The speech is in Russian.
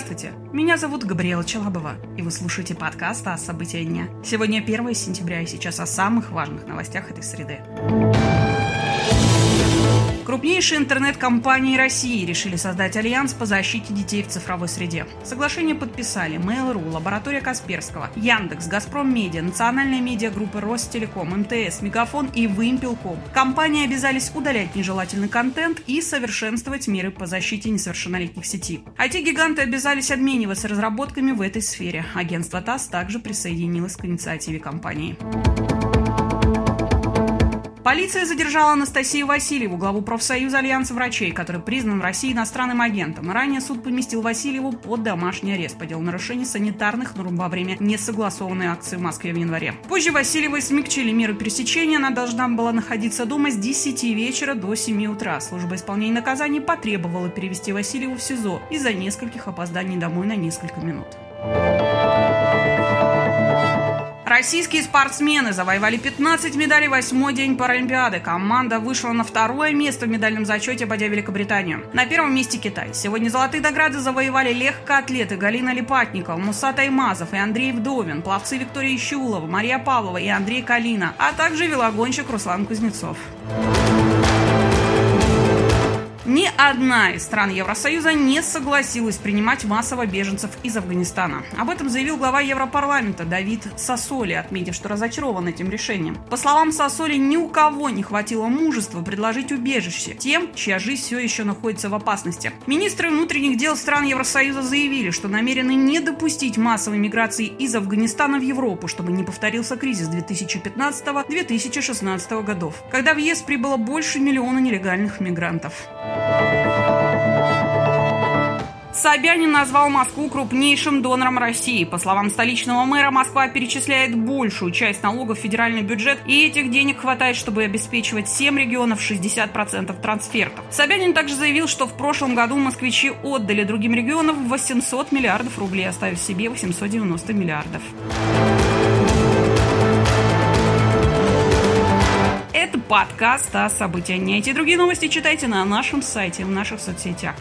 Здравствуйте, меня зовут Габриэла Челабова, и вы слушаете подкаст о событиях дня. Сегодня 1 сентября, и сейчас о самых важных новостях этой среды. Крупнейшие интернет-компании России решили создать альянс по защите детей в цифровой среде. Соглашение подписали Mail.ru, лаборатория Касперского, Яндекс, Газпром Медиа, национальная медиагруппа Ростелеком, МТС, Мегафон и Вымпелком. Компании обязались удалять нежелательный контент и совершенствовать меры по защите несовершеннолетних сетей. IT-гиганты обязались обмениваться разработками в этой сфере. Агентство ТАСС также присоединилось к инициативе компании. Полиция задержала Анастасию Васильеву, главу профсоюза Альянса врачей, который признан в России иностранным агентом. Ранее суд поместил Васильеву под домашний арест по делу нарушения санитарных норм во время несогласованной акции в Москве в январе. Позже Васильевой смягчили меры пересечения. Она должна была находиться дома с 10 вечера до 7 утра. Служба исполнения наказаний потребовала перевести Васильеву в СИЗО из-за нескольких опозданий домой на несколько минут. Российские спортсмены завоевали 15 медалей восьмой день Паралимпиады. Команда вышла на второе место в медальном зачете, обойдя Великобританию. На первом месте Китай. Сегодня золотые награды завоевали легкоатлеты Галина Липатникова, Муса Таймазов и Андрей Вдовин, пловцы Виктория Щулова, Мария Павлова и Андрей Калина, а также велогонщик Руслан Кузнецов. Ни одна из стран Евросоюза не согласилась принимать массово беженцев из Афганистана. Об этом заявил глава Европарламента Давид Сосоли, отметив, что разочарован этим решением. По словам Сосоли, ни у кого не хватило мужества предложить убежище тем, чья жизнь все еще находится в опасности. Министры внутренних дел стран Евросоюза заявили, что намерены не допустить массовой миграции из Афганистана в Европу, чтобы не повторился кризис 2015-2016 годов, когда в ЕС прибыло больше миллиона нелегальных мигрантов. Собянин назвал Москву крупнейшим донором России. По словам столичного мэра, Москва перечисляет большую часть налогов в федеральный бюджет, и этих денег хватает, чтобы обеспечивать 7 регионов 60% трансфертов. Собянин также заявил, что в прошлом году москвичи отдали другим регионам 800 миллиардов рублей, оставив себе 890 миллиардов. Это подкаст о событиях. Эти другие новости читайте на нашем сайте, в наших соцсетях.